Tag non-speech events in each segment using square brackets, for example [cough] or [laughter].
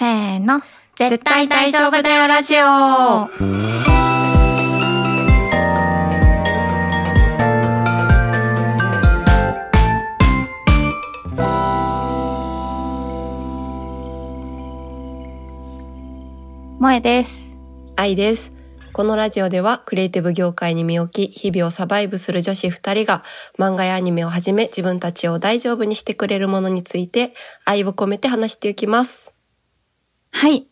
せーの。絶対大丈夫だよラジオ。萌えです。愛です。このラジオではクリエイティブ業界に身を置き、日々をサバイブする女子二人が漫画やアニメをはじめ自分たちを大丈夫にしてくれるものについて愛を込めて話していきます。はい。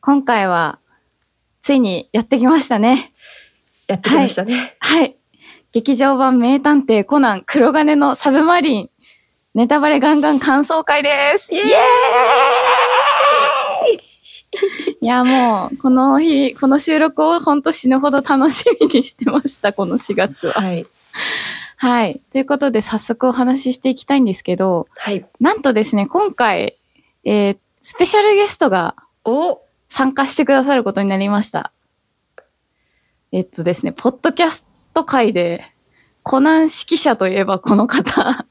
今回は、ついにやってきましたね。やってきましたね。はい。劇場版名探偵コナン黒金のサブマリン。ネタバレガンガン感想会です。イエーイ [laughs] いや、もう、この日、この収録を本当死ぬほど楽しみにしてました、この4月は。はい。はい。ということで、早速お話ししていきたいんですけど、はい。なんとですね、今回、えー、スペシャルゲストがお参加してくださることになりました。えっとですね、ポッドキャスト界で、コナン指揮者といえばこの方。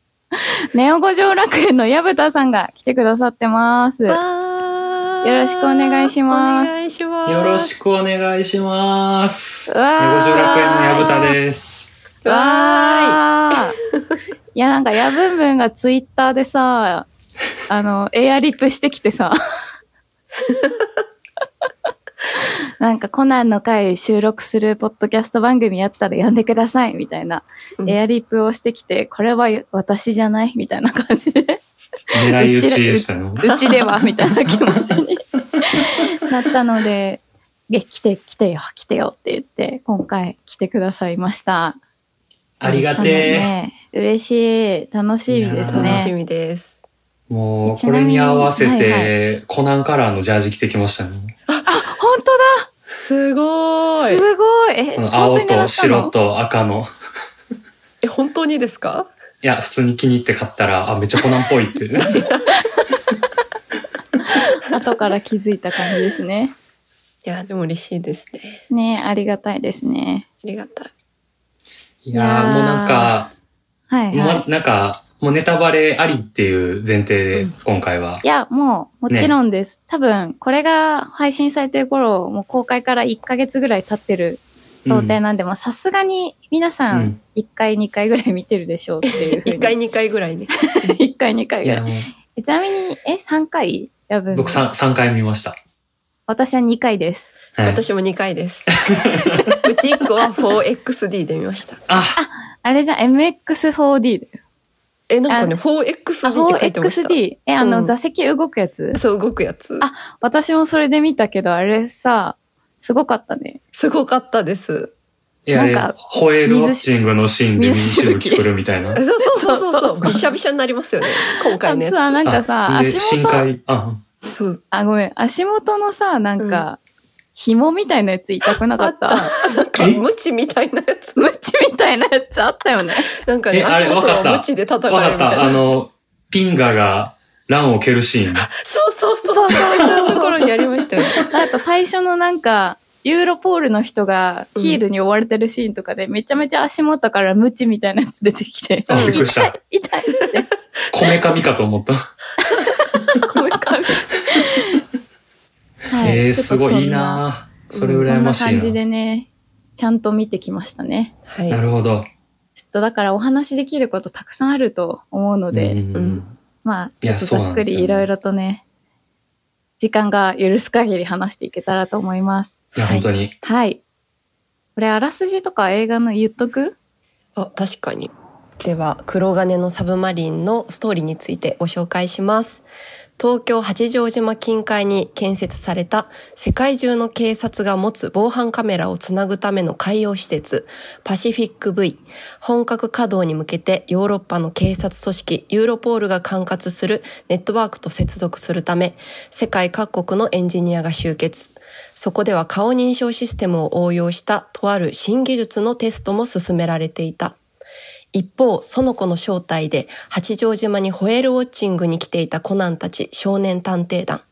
[laughs] ネオ五条楽園の矢蓋さんが来てくださってます。よよろしくお願いしますお願いします。よろしくお願いします。ネゴジョ楽園の矢蓋です。わわーい。いや、なんか、やぶんぶんがツイッターでさ、あの、エアリップしてきてさ、[laughs] なんか、コナンの回収録するポッドキャスト番組やったら呼んでください、みたいな、うんエアリップをしてきて、これは私じゃないみたいな感じで、狙い撃ちでしたね。うちでは、みたいな気持ちに [laughs] なったので、え、来て、来てよ、来てよって言って、今回来てくださいました。ありがてね。嬉しい。楽しみですね。楽しみです。え。もう、これに合わせはいて、コナンカラーのジャージ着てきましたね。本当すごだい。すごいえ、この本青と白と赤の。え、本当にですか？いや、普通に気に入って買ったら、あ、めっちゃコナンっぽいって。[laughs] 後から気づいた感じですね。いや、でも嬉しいですね。ねありがたいですね。ありがたい。いやー、もうなんか、はい、はい。ま、なんか、もうネタバレありっていう前提で、うん今回は。いや、もう、もちろんです。多分、これが配信されてる頃、もう公開から1ヶ月ぐらい経ってる想定なんで、もうさすがに皆さうんん1回、2回ぐらい見てるでしょうっていう [laughs] ふうに。[laughs] 一回、二回ぐらいね。1回、2回ぐらい。ちなみに、え、3回や僕 3, 三回見ました。私は2回です。はい、私も二回です。[laughs] うち一個は 4XD で見ました。あ、あれじゃん、MX4D だよ。え、なんかね、あ 4XD って書いてました。4XD。え、あの、うん座席動くやつ？そう、動くやつ。あ私もそれで見たけど、あれさ、すごかったね。すごかったです。いや、なんかホエールウォッチングのシーンで水しぶき来るみたいな。そうそうそうそうそう。びしゃびしゃになりますよね。今回のやつ。さ、なんかさ、足元、深海、あ、そう。あ、ごめん、足元のさ、なんか、紐みたいなやつ痛くなかった？あった。なんか、ムチみたいなやつ。ムチみたいなやつあったよね。なんかね、足元をムチで叩わかった。あかれるみたいな。の、ピンガが乱を蹴るシーン。[laughs] そうそうそう。そうそういうところにありましたよね。あと最初のなんか、ユーロポールの人がキールに追われてるシーンとかで、めちゃめちゃ足元からムチみたいなやつ出てきて、あびっくりした痛い、痛いって。[laughs] こめかみかと思った。[laughs] こめかみ。はえー、すごいいいなそれ羨ましいな。そんな感じでね、ちゃんと見てきましたね。はい。なるほど。ちょっとだからお話できることたくさんあると思うので、うんうんまあ、ちょっとざっくりいろいろとね、時間が許す限り話していけたらと思います。いや、本当に。はい。これ、あらすじとか映画の言っとく？あ、確かに。では、黒金のサブマリンのストーリーについてご紹介します。東京八丈島近海に建設された世界中の警察が持つ防犯カメラをつなぐための海洋施設パシフィック V 本格稼働に向けてヨーロッパの警察組織ユーロポールが管轄するネットワークと接続するため世界各国のエンジニアが集結。そこでは顔認証システムを応用したとある新技術のテストも進められていた。一方、園子の正体で八丈島にホエールウォッチングに来ていたコナンたち少年探偵団。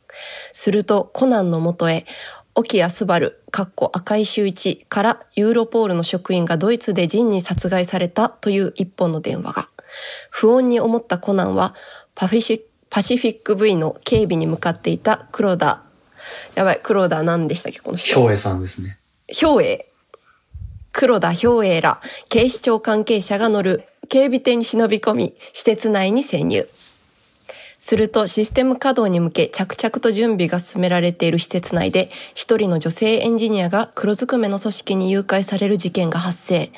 するとコナンのもとへ、沖谷スバル、かっこ赤井秀一からユーロポールの職員がドイツでジンに殺害されたという一本の電話が。不穏に思ったコナンはパフィシパシフィック V の警備に向かっていた黒田。やばい、黒田何でしたっけこの人。兵衛さんですね。兵衛。黒田兵衛ら警視庁関係者が乗る警備艇に忍び込み、施設内に潜入。するとシステム稼働に向け着々と準備が進められている施設内で一人の女性エンジニアが黒ずくめの組織に誘拐される事件が発生。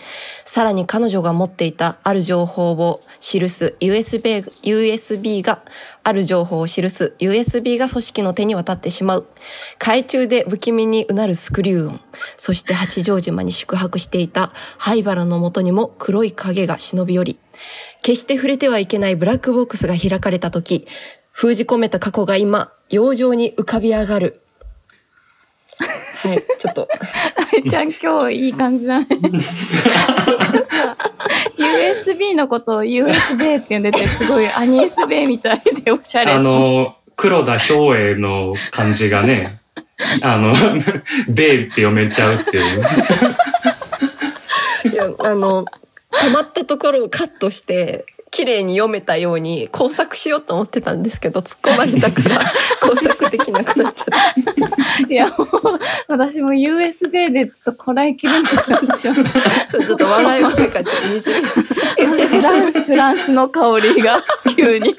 さらに彼女が持っていたある情報を記す USB, USB が、ある情報を記す USB が組織の手に渡ってしまう。海中で不気味にうなるスクリュー音。そして八丈島に宿泊していた灰原のもとにも黒い影が忍び寄り、決して触れてはいけないブラックボックスが開かれた時、封じ込めた過去が今、洋上に浮かび上がる。はい、ちょっと、あいちゃん今日いい感じだね。[laughs] USB のことを USB って呼んでて、すごいアニエスベみたいでおしゃれ。あの、黒田兵衛の漢字がね、[laughs] あの、ベイって読めちゃうっていう。いや、あの、止まったところをカットして、綺麗に読めたように工作しようと思ってたんですけど、突っ込まれたから [laughs] 工作できなくなっちゃった。[laughs] いや、もう、私も USB でちょっとこらえきれなくなってしまった。そうちょっと笑い声がちょっとにじみ。フランフランスの香りが急に。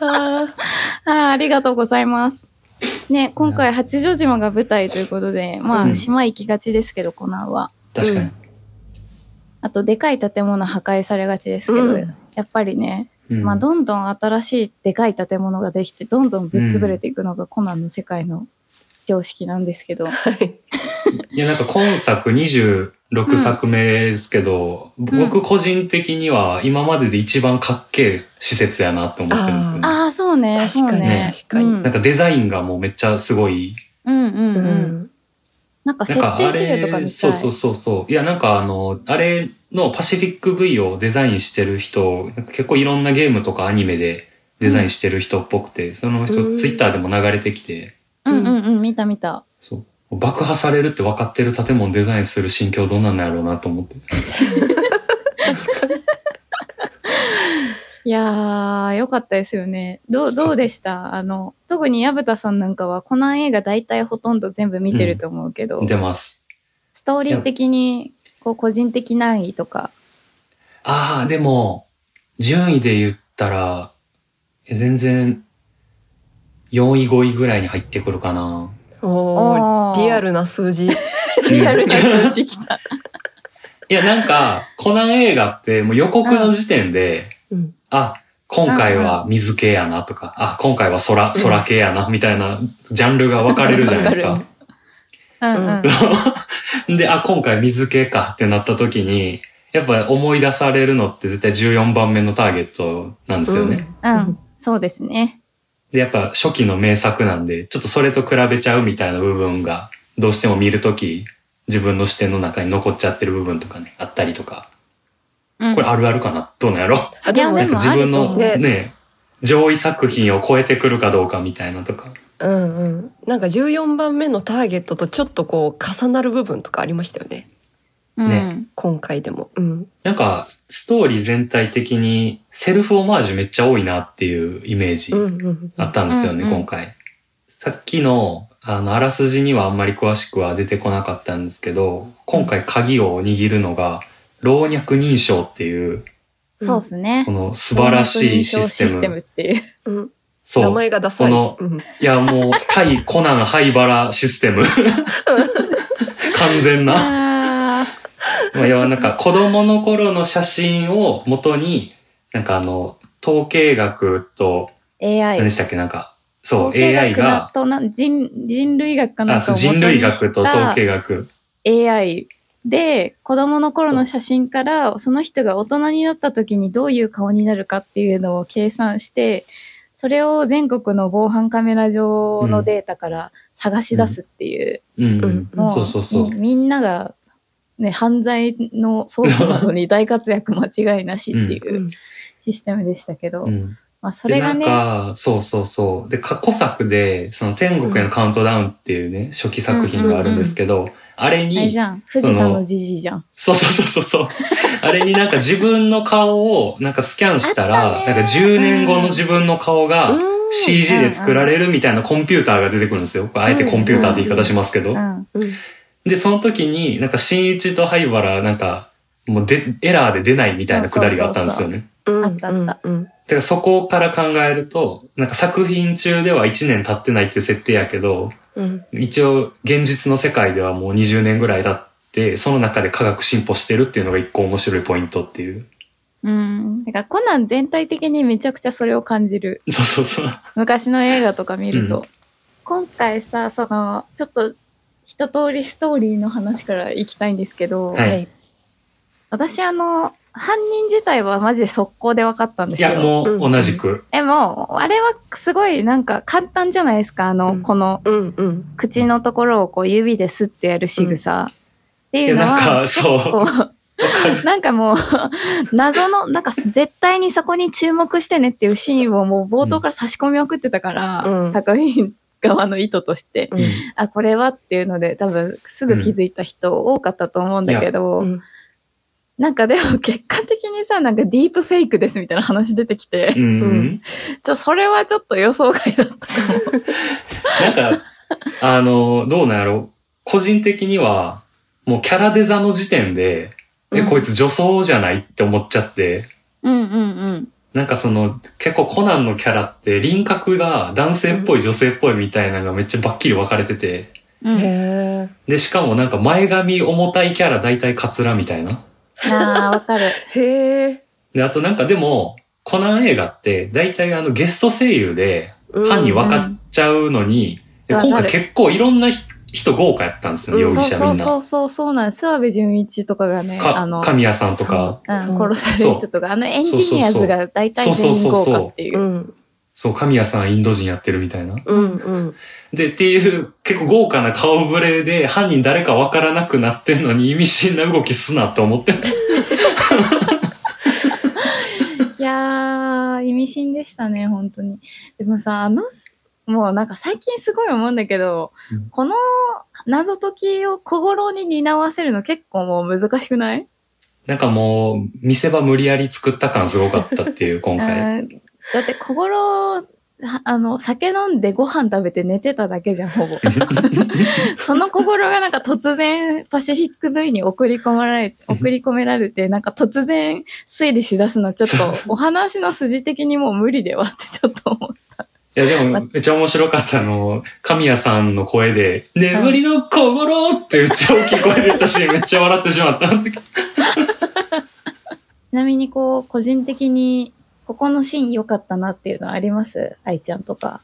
ああーありがとうございます。ね、今回八丈島が舞台ということで、まうんあ、島行きがちですけど、コナンは。確かに。あと、でかい建物破壊されがちですけど、うんやっぱりね、うんまあ、どんどん新しいでかい建物ができて、どんどんぶっ潰れていくのがコナンの世界の常識なんですけど、[laughs] はい。いや、なんか今作26作目ですけど、僕個人的には今までで一番かっけえ施設やなって思ってるんですけど、ああ、そうね、確かにね。確かにうんなんかデザインがもうめっちゃすごい。うんうんううん。ん。なんか設定資料とか。そうそうそうそう。いや、なんかあの、あれのパシフィック V をデザインしてる人、なんか結構いろんなゲームとかアニメでデザインしてる人っぽくて、そのう人んツイッターでも流れてきて、うんうんうん、見た見た。そう。爆破されるって分かってる建物デザインする心境どんなんやろうなと思って。[laughs] いやー、よかったですよね。どう、どうでした？あの、特に矢蓋さんなんかはコナン映画大体ほとんど全部見てると思うけど、出ます。ストーリー的に、こう、個人的難易とか。ああ、でも、順位で言ったら、え全然、4位5位ぐらいに入ってくるかな。おあーーリアルな数字。[laughs] リアルな数字きた。いや、なんか、コナン映画ってもう予告の時点で、うん。あ、今回は水系やなとか、あ、今回は空、空系やな、みたいなジャンルが分かれるじゃないですわかか。うんうん。[laughs] で、あ、今回水系かってなった時に、やっぱ思い出されるのって絶対14番目のターゲットなんですよね。うん。そうですね。で、やっぱ初期の名作なんで、ちょっとそれと比べちゃうみたいな部分が、どうしても見るとき、自分の視点の中に残っちゃってる部分とかね、あったりとか。うん。これあるあるかな？どうなんやろ？あ、でもいやなんか自分のね、上位作品を超えてくるかどうかみたいなとか。うんうん。なんか14番目のターゲットとちょっとこう重なる部分とかありましたよね。うんね今回でも。うん。なんか、ストーリー全体的にセルフオマージュめっちゃ多いなっていうイメージあったんですよね、うんうん今回。さっきの、あの、あらすじにはあんまり詳しくは出てこなかったんですけど、今回鍵を握るのが、老若認証っていう、そうですねこ。の素晴らしいシステム。システムっていう。うん。そう。名前がダサい。このうんいや、もう、対コナン灰原システム。[laughs] 完全な。あまあ、要はなんか子供の頃の写真を元に、なんかあの、統計学と、ー何 AI で。したっけなんか、そう、AI が、とな人人類学かなんか人類学と統し計学。た AI で子供の頃の写真からその人が大人になった時にどういう顔になるかっていうのを計算してそれを全国の防犯カメラ上のデータから探し出すっていう、うん、うん。うんもそうそうそう。み。みんなが、ね、犯罪の捜査などに大活躍間違いなしっていううん。システムでしたけど、うん。まあそれがねで、なんか、そうそうそう。で、過去作で、その天国へのカウントダウンっていうね、初期作品があるんですけど、あれあれにじ、ゃん。富士山のじじいじゃん。そうそうそうそうそう。あれになんか自分の顔をなんかスキャンしたあら、なんか10年後の自分の顔がうん CG で作られるみたいなコンピューターが出てくるんですよ。あえてコンピューターって言い方しますけどで、その時になんか新一と灰原なんかもうでエラーで出ないみたいなくだりがあったんですよね。うんあったあったうんだからそこから考えると、なんか作品中では1年経ってないっていう設定やけど、うん一応現実の世界ではもう20年ぐらい経って、その中で科学進歩してるっていうのが一個面白いポイントっていう。うん。だからコナン全体的にめちゃくちゃそれを感じる。そうそうそう。昔の映画とか見ると。うん今回さ、その、ちょっと、一通りストーリーの話から行きたいんですけど、はいはい私あの、犯人自体はマジで速攻で分かったんですよ。いや、もう同じく。でも、あれはすごいなんか簡単じゃないですか？あの、うんこのうんうん口のところをこう指でスッてやる仕草。っていうのは、なんか、そう。なんかもう、謎の、なんか絶対にそこに注目してねっていうシーンをもう冒頭から差し込みまくってたから、うん作品側の意図として、うんあ、これはっていうので多分すぐ気づいた人多かったと思うんだけど、うんなんかでも結果的にさ、なんかディープフェイクですみたいな話出てきて、うん。う [laughs] んちょ、それはちょっと予想外だったかも。[laughs] なんか、あの、どうなんやろ個人的には、もうキャラデザの時点で、え、うんこいつ女装じゃないって思っちゃって、うんうんうん。なんかその、結構コナンのキャラって輪郭が男性っぽい女性っぽいみたいなのがめっちゃバッキリ分かれてて、うん、へで、しかもなんか前髪重たいキャラ大体カツラみたいな。[laughs] ああ、わかる。えへえで、あとなんかでも、コナン映画って大体あのゲスト声優で犯人分かっちゃうのに、でうんわかる。今回結構いろんな人人豪華やったんですよ、うん。容そうそう疑者みんな。そうそうそうなんです。諏訪部純一とかがね、あかの、神谷さんとか、う。ん、そう。殺される人とか、あのエンジニアーズが大体全員豪華っていう。う。んそう、神谷さんインド人やってるみたいな。うんうんで、っていう結構豪華な顔ぶれで犯人誰かわからなくなってんのに意味深な動きすなって思って。[laughs] いやー、意味深でしたね、本当に。でもさ、あの、もうなんか最近すごい思うんだけど、うんこの謎解きを小五郎に担わせるの結構もう難しくない？なんかもう、見せ場無理やり作った感すごかったっていう、今回。うんだって小五郎、はあの、酒飲んでご飯食べて寝てただけじゃん、ほぼ。[laughs] その小五郎がなんか突然パシフィック V に送り込まれ、送り込められて、なんか突然推理しだすのちょっとお話の筋的にもう無理ではってちょっと思う。いや、でも、めっちゃ面白かったの、神谷さんの声で、眠りの小五郎ってめっちゃ大きい声で言ったし、[laughs] めっちゃ笑ってしまった。ちなみにこう、個人的にここのシーン良かったなっていうのはあります？愛ちゃんとか。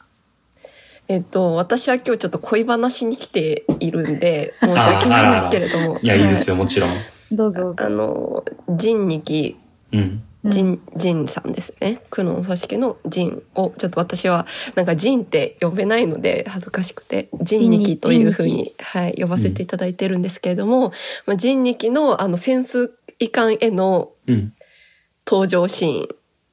えっと私は今日ちょっと恋話に来ているんで申し訳ないんですけれどもいや、いいですよ、もちろん。どうぞどうぞあ。の仁二期うん。うん仁仁さんですね苦悩組織の仁をちょっと私はなんか仁って呼べないので恥ずかしくて仁二期というふうに、はい、呼ばせていただいてるんですけれども、まあ、仁二期のあの潜水艦へのうん。登場シーン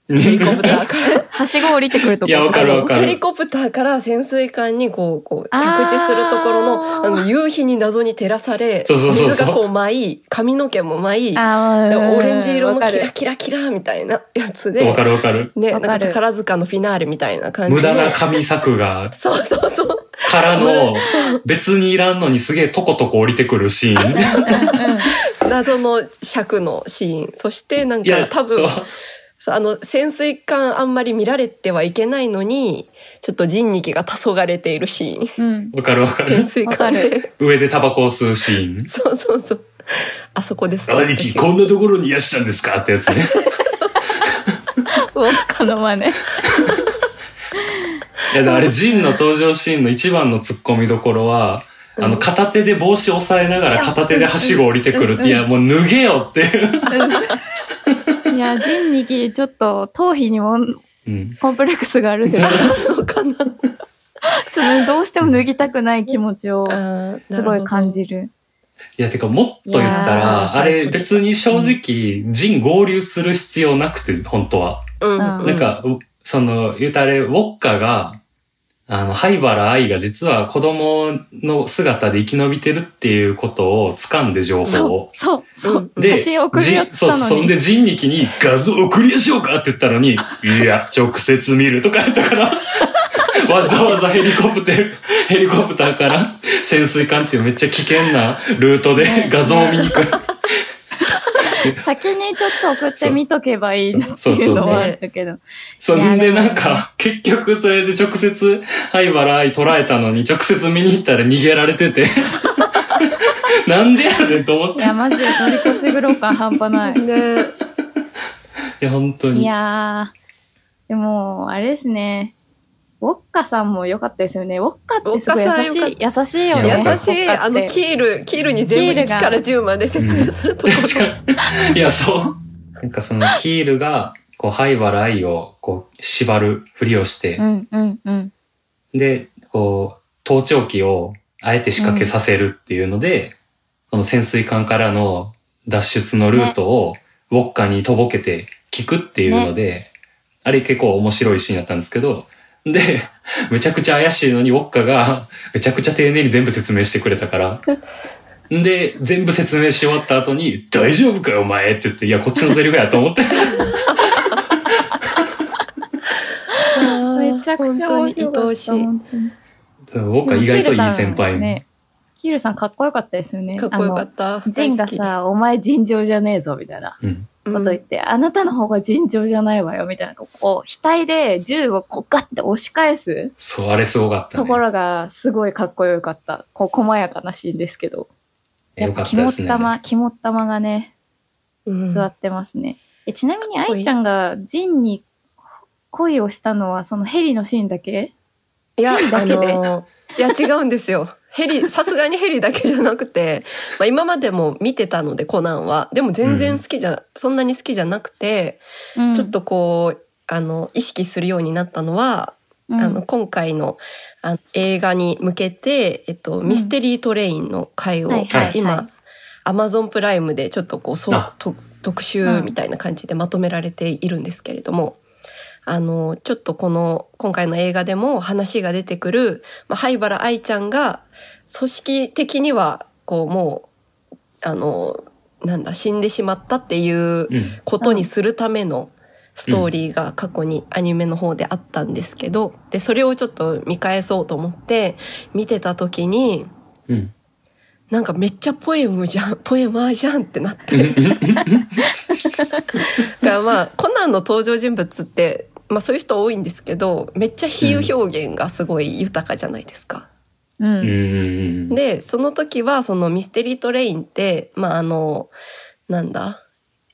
ヘリコプターから。[laughs] はしご降りてくるとこいやわかるわかる。ヘリコプターから潜水艦にこう、こう、着地するところの、あの、夕日に謎に照らされ、そうそうそうそう。水がこう舞い、髪の毛も舞い、オレンジ色のキラキラキラみたいなやつわでか、るわかる。ね、なんか宝塚のフィナーレみたいな感じで。無駄な紙作画そうそうそう。からの別にいらんのにすげえトコトコ降りてくるシーン。[laughs] 謎の尺のシーン。そしてなんか多分あの、潜水艦あんまり見られてはいけないのに、ちょっと人力が黄昏れているシーン。うん。わかるわかる。潜水艦わで。上でタバコを吸うシーン。そうそうそう。あそこですね。兄貴、こんなところにいらしたんですか？ってやつね。ウォッカの真似。[laughs] いや、でもあれ、ジンの登場シーンの一番の突っ込みどころは、あの、片手で帽子押さえながら片手ではしご降りてくるって、いや、もう脱げよっていう。いや、人力、ちょっと、頭皮にもうん。コンプレックスがある説。のかな。ちょっとどうしても脱ぎたくない気持ちを、すごい感じる。いや、てか、もっと言ったら、ーあれ、別に正直、ジン合流する必要なくて、本当は。うん。うんなんか、うその、言うたらあれ、ウォッカが、あの、灰原愛が実は子供の姿で生き延びてるっていうことを掴んで情報そうを。、そう、そう。で、写真送るやつたじそうそう、そんのに。で人力に画像をクリアしようかって言ったのに、いや、直接見るとか言ったから、[laughs] わざわざヘリコプター、ヘリコプターから潜水艦っていうめっちゃ危険なルートで画像を見に行く。[laughs] 先にちょっと送ってみとけばいいなっていうのはあったけど。そんでなんか、結局それで直接、灰原愛捉えたのに直接見に行ったら逃げられてて。[laughs] なんでやねんと思って。いいや、マジで乗り越し苦労感半端ない。ねや、本当に。いやー、でも、あれですね。ウォッカさんも良かったですよね。ウォッカってすごい優しい、優しいよいね。や優しい。あの、キール、キールに全部キールが1から10まで説明するとこ確かに。いや、そう。なんかそのキールが、こう、灰原愛を、こう、縛るふりをしてう、ん、うん、うん。で、こう、盗聴器をあえて仕掛けさせるっていうので、この潜水艦からの脱出のルートをウォッカにとぼけて聞くっていうので、あれ結構面白いシーンだったんですけど、で、めちゃくちゃ怪しいのにウォッカがめちゃくちゃ丁寧に全部説明してくれたから、で、全部説明し終わった後に、大丈夫かよお前って言って、いや、こっちのセリフやと思って。めちゃくちゃ面白かった。本当に愛おしい。ウォッカ意外といい先輩。ね。キールさんかっこよかったですよね。かっこよかった。ジンがさ、お前尋常じゃねえぞ、みたいなうん。こと言って、あなたの方が尋常じゃないわよ、みたいな。こう、額で銃をこうガッて押し返すそう、あれすごかったね。ところがすごいかっこよかった。こう、細やかなシーンですけど。やよっぱ肝っ。玉、肝っ玉がね、うん座ってますね。えちなみに愛ちゃんがジンに恋をしたのはそのヘリのシーンだけいや、いや違うんですよ。ヘリ、[laughs] さすがにヘリだけじゃなくて、まあ今までも見てたのでコナンは。でも全然好きじゃ、そんなに好きじゃなくて、うん。ちょっとこう、あの、意識するようになったのは、うん。あの、今回のあの映画に向けて、えっと、ミステリートレインの回を、はいはいはい。今、アマゾンプライムでちょっとこう、そう特集みたいな感じでまとめられているんですけれども、あの、ちょっとこの、今回の映画でも話が出てくる、まあ、灰原愛ちゃんが、組織的には、こう、もう、あの、なんだ、死んでしまったっていううん。ことにするためのストーリーが過去にアニメの方であったんですけど、で、それをちょっと見返そうと思って見てた時に、うん。なんかめっちゃポエムじゃん、[laughs] ポエマーじゃんってなって。[laughs] だからまあ、コナンの登場人物って、まあそういう人多いんですけど、めっちゃ比喩表現がすごい豊かじゃないですか。う。うんん。で、その時はそのミステリートレインって、まああの、なんだ、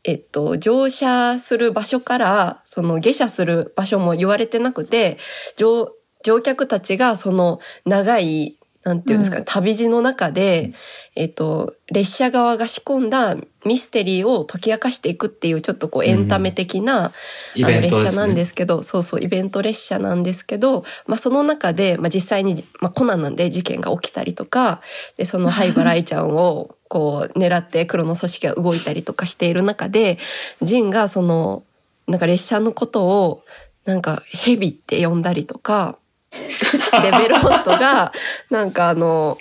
えっと、乗車する場所から、その下車する場所も言われてなくて、乗、乗客たちがその長い、なんていうんですか、うん。旅路の中で、えっと、列車側が仕込んだミステリーを解き明かしていくっていうちょっとこうエンタメ的な、イあの列車。なんですけど、そうそう、イベント列車なんですけど、まあその中で、まあ実際に、まあコナンなんで事件が起きたりとか、で、その [laughs] 灰原愛ちゃんをこう狙って黒の組織が動いたりとかしている中で、ジンがその、なんか列車のことを、なんかヘビって呼んだりとか、[laughs] で、ベロントが、なんかあの、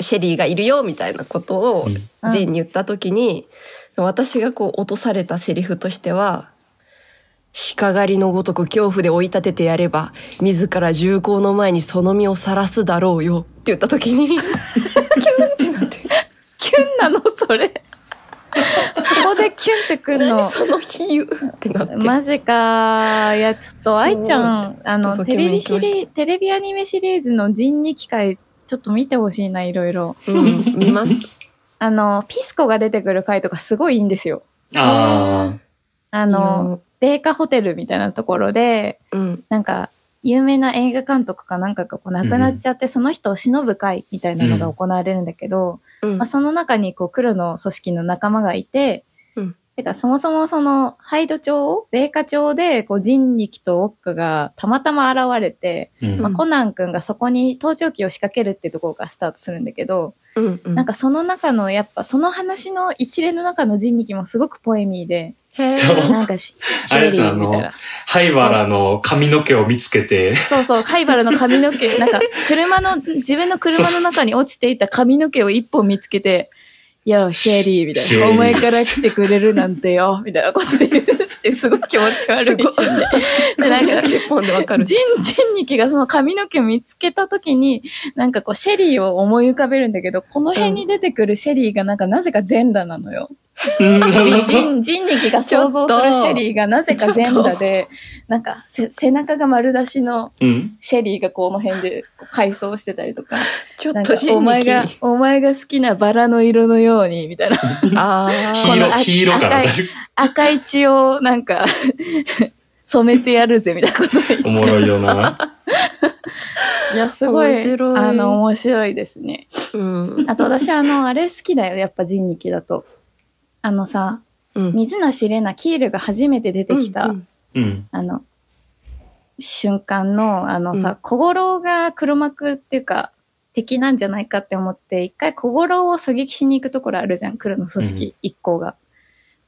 シェリーがいるよみたいなことをうん。ジンに言った時に、私がこう落とされたセリフとしては、鹿狩りのごとく恐怖で追い立ててやれば、自ら銃口の前にその身を晒すだろうよって言った時に、[laughs] キュンってなって、キュンなの？それ。そこでキュンってくんの？何。その比喩ってなって。マジか。いや、ちょっと、愛ちゃん、あの、テレビシリ、テレビアニメシリーズの人二機会、ちょっと見てほしいな、いろいろ。うん、見ます。あの、ピスコが出てくる回とかすごいいいんですよ。ああの、米花ホテルみたいなところで、うん、なんか、有名な映画監督かなんかがこう亡くなっちゃって、その人を忍ぶ会みたいなのが行われるんだけど、うん。まあ、その中にこう黒の組織の仲間がいて、うん。てか、そもそもその、ハイド町、米花町で、こう、人力とウォッカがたまたま現れて、うん。まあ、コナン君がそこに盗聴器を仕掛けるっていうところからスタートするんだけど、うんうん。なんかその中の、やっぱその話の一連の中の人力もすごくポエミーで、なんかし、シあェリれですあのーみたいな。灰原の髪の毛を見つけて、そうそう、カイバルの髪の毛、[laughs] なんか、車の、自分の車の中に落ちていた髪の毛を一本見つけて、いや、シェリー、みたいな。お前から来てくれるなんてよ、みたいなこと言うって、すごい気持ち悪い一瞬で。で、[laughs] なんか、一本でわかる。ジン、ジンニキがその髪の毛を見つけたときに、なんかこう、シェリーを思い浮かべるんだけど、この辺に出てくるシェリーがなんかなぜか全裸なのよ。うんジン、ジン、ジンニキが想像するシェリーがなぜか全裸で、なんかせ背中が丸出しのうん。シェリーがこの辺で改装してたりとか、ちょっと人お前が力。、お前が好きなバラの色のように、みたいな。あ黄色、黄色から赤い赤い血をなんか、染めてやるぜ、みたいなことを言っちゃうおもろいよな。いや、すごい、面白いあの、面白いですね。あ。うん。あと私、あの、あれ好きだよ、やっぱ人力だと。あのさ、うん。水無しレナ、キールが初めて出てきた、うんうん。あの、瞬間の、あのうさ、小五郎が黒幕っていうか、敵なんじゃないかって思って、一回小五郎を狙撃しに行くところあるじゃん、黒の組織一行が。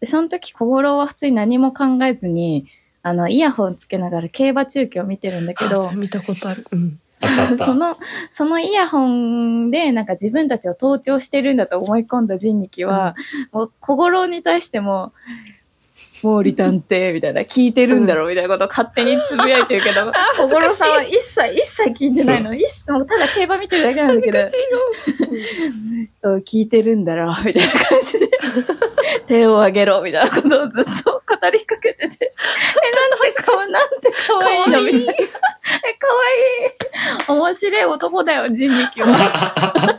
で、その時小五郎は普通に何も考えずに、あの、イヤホンつけながら競馬中継を見てるんだけど見たことある。うん。その、そのイヤホンでなんか自分たちを盗聴してるんだと思い込んだ人力は、もう小五郎に対しても、毛利探偵みたいな、聞いてるんだろうみたいなことを勝手につぶやいてるけど、小五郎さんは一切、一切聞いてないの。一切、もうただ競馬見てるだけなんだけど、う。ん聞いてるんだろうみたいな感じで、[laughs] 手を挙げろみたいなことをずっと語りかけてて、[laughs] え、なんてかわ、なんてかわいいの？みたい？な。[laughs] え、かわいい。面白い男だよ、人力は。[laughs]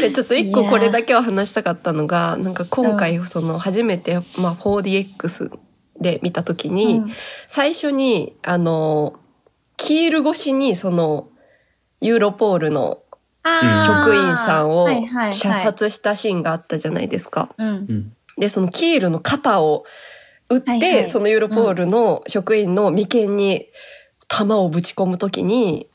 でちょっと一個これだけは話したかったのがなんか今回その初めて、まあ、4DX で見た時に、うん最初にあのキール越しにそのユーロポールの職員さんを射殺したシーンがあったじゃないですか。うんう。ん。でそのキールの肩を打って、はいはい。そのユーロポールの職員の眉間に弾をぶち込む時に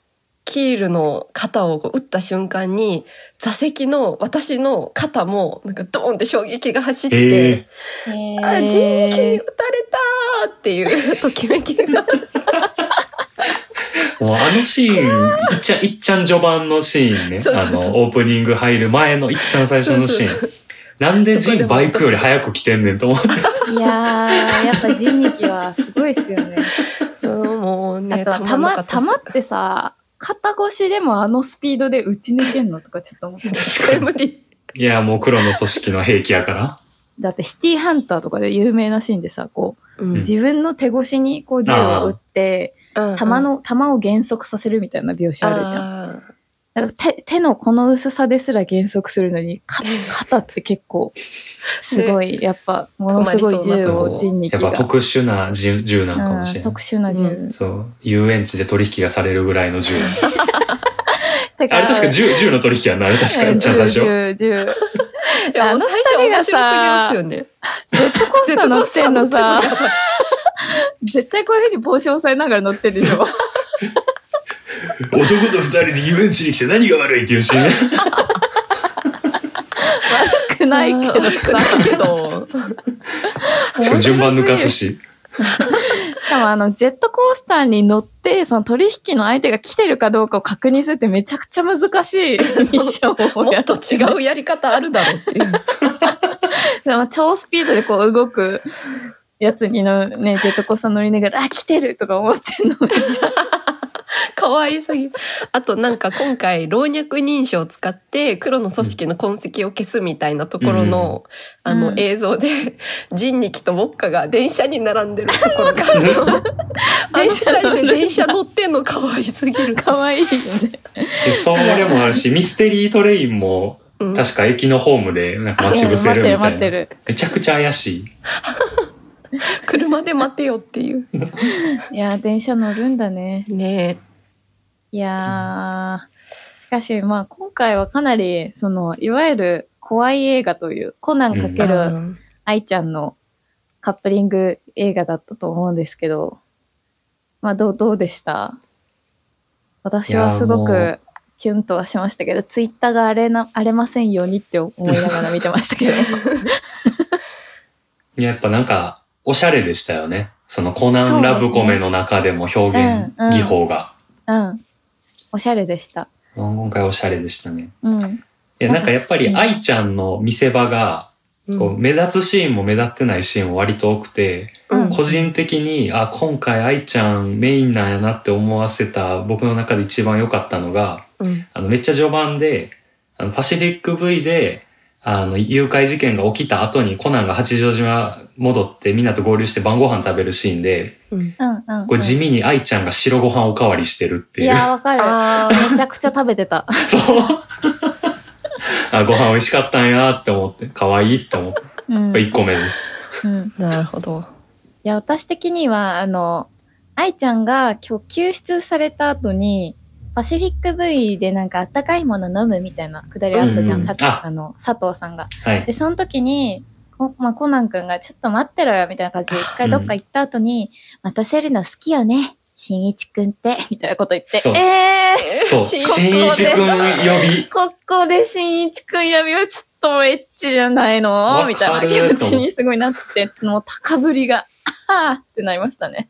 キールの肩をこう打った瞬間に座席の私の肩もなんかドーンって衝撃が走って、えへあ人力に撃たれたーっていう [laughs] ときめきが。え [laughs] もうあのシーン、いっちゃん、いっちゃん序盤のシーンね。そうそうそう。あの、オープニング入る前のいっちゃん最初のシーン。そうそうなんでジンバイクより早く来てんねんと思って。いやー、やっぱ人力はすごいっすよね。うんもうあねとは、たたま、たまってさ、肩越しでもあのスピードで打ち抜けんのとかちょっと思って。それ無理いや、もう黒の組織の兵器やから。だってシティハンターとかで有名なシーンでさ、こう、うん自分の手越しにこう銃を撃って、弾の、弾を減速させるみたいな描写あるじゃん。あだから手手のこの薄さですら減速するのに、か肩って結構、すごい、やっぱ、ものすごい銃を人力が。やっぱ特殊な銃銃なんかもしれない。うん特殊な銃。うそう。遊園地で取引がされるぐらいの銃。てあれ確か銃、銃の取引やな、あれ確かうん一番最初。銃、銃。ーいやあの二人がさ。ジェットコースター乗ってんのさ絶対こういうふうに帽子押さえながら乗ってるでしょ。男と二人で遊園地に来て何が悪いっていうシーンね。悪くないけど悪くないさ。けど。しかも順番抜かすし。しかもあの、ジェットコースターに乗って、その取引の相手が来てるかどうかを確認するってめちゃくちゃ難しいミッションを。もっと違うやり方あるだろうっていう。でも超スピードでこう動くやつにのね、ジェットコースター乗りながら、あ、来てるとか思ってんのめっちゃ。[laughs] 可愛すぎ。あとなんか今回老若認証を使って黒の組織の痕跡を消すみたいなところの、あのうん映像で人力とウォッカが電車に並んでるところがあるの。[laughs] あの二人で電車乗ってんの可愛すぎる。[laughs] 可愛いよね。で、それもあるし、ミステリートレインも、うん確か駅のホームでなんか待ち伏せるみたいな。待ってる待ってめちゃくちゃ怪しい。[laughs] 車で待てよっていう。[laughs] いやー、電車乗るんだね。ねいやー、しかし、まあ今回はかなり、その、いわゆる怖い映画という、コナンかえ。けるうん愛ちゃんのカップリング映画だったと思うんですけど、まあどう、どうでした？私はすごくキュンとはしましたけど、ツイッターが荒れな、荒れませんようにって思いながら見てましたけど。[laughs] いややっぱなんか、おしゃれでしたよね。そのコナンラブコメの中でも表現、うんうん技法が。うん。おしゃれでした。今回おしゃれでしたね。うん。いや、なんかやっぱりうん愛ちゃんの見せ場が、こううん目立つシーンも目立ってないシーンも割と多くて、うん個人的に、あ、今回愛ちゃんメインなんやなって思わせた僕の中で一番良かったのが、うんあの、めっちゃ序盤で、あの、パシフィック V で、あの、誘拐事件が起きた後にコナンが八丈島戻ってみんなと合流して晩ご飯食べるシーンで、うんうん。これ地味に愛ちゃんが白ご飯おかわりしてるっていう。いや、わかる。あめちゃくちゃ食べてた。そう。あ、ご飯美味しかったんやって思って、可愛いって思って。うん。1個目です。うん。あ、なるほど。いや、私的には、あの、愛ちゃんが今日救出された後に、パシフィック V でなんかあったかいもの飲むみたいなくだりあったじゃん。うんたああの、佐藤さんが。はいで、。その時に、こまあ、コナン君がちょっと待ってろよみたいな感じで一回どっか行った後に、待たせるの好きよね。新一くんって、みたいなこと言ってそう、えそう、新新一くん呼び。ー、ここで新一くん呼びはちょっとエッチじゃないの？みたいな気持ちにすごいなって、もう高ぶりが、[laughs] あーってなりましたね。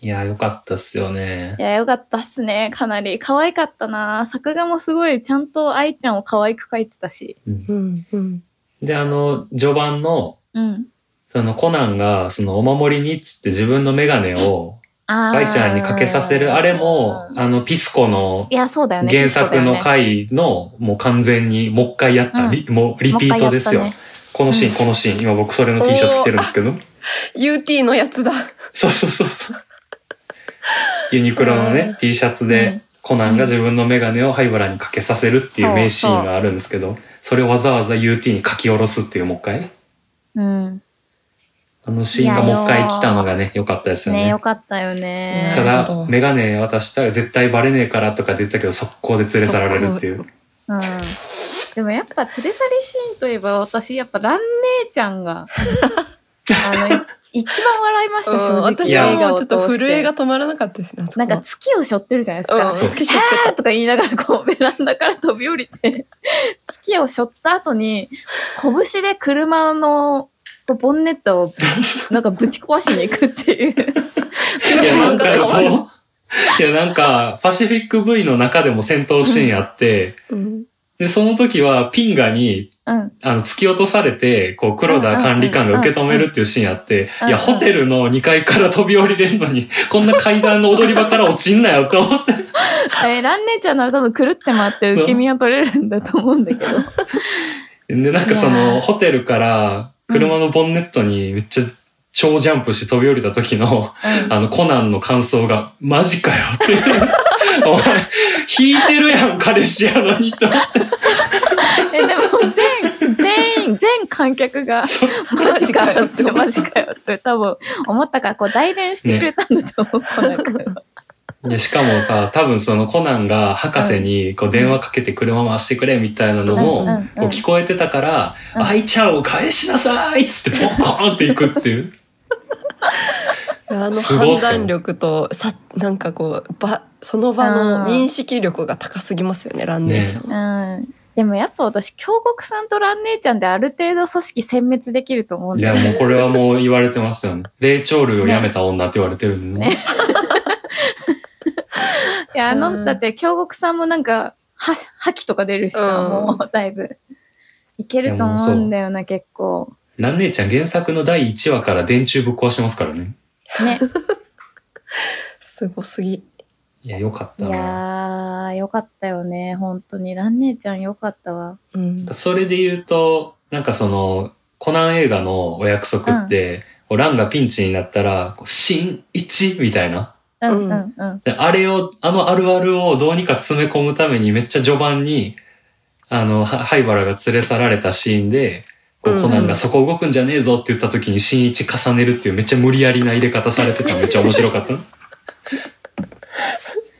いや、よかったっすよねい。や、よかったっすね。かなり。可愛かったな作画もすごい、ちゃんと愛ちゃんを可愛く描いてたし。うんうんうんで、あの、序盤の、うん。そのコナンが、そのお守りにっつって自分のメガネを、愛ちゃんにかけさせる、あれも、あの、ピスコのいや、そうだよね。原作の回の、もう完全に、もう一回やった、うんリもうリピートですよ。このシーン、このシーン。今僕それの T シャツ着てるんですけど。UT のやつだ。そうそうそうそう。[laughs] ユニクロのうね、T シャツうでん、コナンが自分のメガネを灰原にかけさせるっていう名シーンがあるんですけど、それをわざわざ UT に書き下ろすっていうもう一回。うん。あのシーンがもう一回来たのがね、良かったですよね、ねよ。かったよね。ただ、メガネ渡したら絶対バレねえからとかって言ったけど、速攻で連れ去られるっていう。うん。でもやっぱ連れ去りシーンといえば私やっぱ蘭姉ちゃんが、あの、い一番笑いました、正直。私はもうちょっと震えが止まらなかったですね。なんか月を背負ってるじゃないですか。うん月しょってあーとか言いながらこうベランダから飛び降りて、月を背負った後に、拳で車のボンネットをなんかぶち壊しに行くっていう。いや、なんか、そう。いや、なんか、パシフィック V の中でも戦闘シーンあって、た。うんで、その時はピンガに、うん。あの、突き落とされて、こう、黒田管理官が受け止めるっていうシーンあって、いや、ホテルの2階から飛び降りれんのに、こんな階段の踊り場から落ちんなよって思って。[laughs] えー、ラン姉ちゃんなら多分狂って回って受け身は取れるんだと思うんだけど。で、なんかその、ーホテルから、車のボンネットにめっちゃ超ジャンプして飛び降りた時の、うんあの、コナンの感想が、マジかよって。お前、引いてるやん、彼氏やのに、と。[laughs] え、でも全、全員、全観客が、マジかよって、マジかよって多分思ったから、こう代弁してくれたんだと思う、コナン君は。でしかもさ、多分そのコナンが博士にこう電話かけて車回してくれみたいなのも聞こえてたから、うん愛ちゃんを返しなさいっつってボコーンっていくっていう。あの判断力とさなんかこう場その場の認識力が高すぎますよね蘭姉ちゃんは。うん。でもやっぱ私、京極さんと蘭姉ちゃんである程度組織殲滅できると思うんいだよね。やもうこれはもう言われてますよね。[laughs] 霊長類をやめた女って言われてるんでね。ね [laughs] いや、あの、うんだって京極さんもなんか、は、覇気とか出るしさ、うんもうだいぶ。いけると思うんだよな、結構。蘭姉ちゃん原作の第1話から電柱ぶっ壊してますからね。ね。[laughs] すごすぎ。いや、よかっいたな。やー、よかったよね、本当に。蘭姉ちゃんよかったわ。うん。それで言うと、なんかその、コナン映画のお約束って、こうランがピンチになったら、こう新一みたいな。うんうんうんあれを、あのあるあるをどうにか詰め込むためにめっちゃ序盤に、あの、は灰原が連れ去られたシーンで、コナンがそこ動くんじゃねえぞって言った時に新一重ねるっていうめっちゃ無理やりな入れ方されてたのめっちゃ面白かった。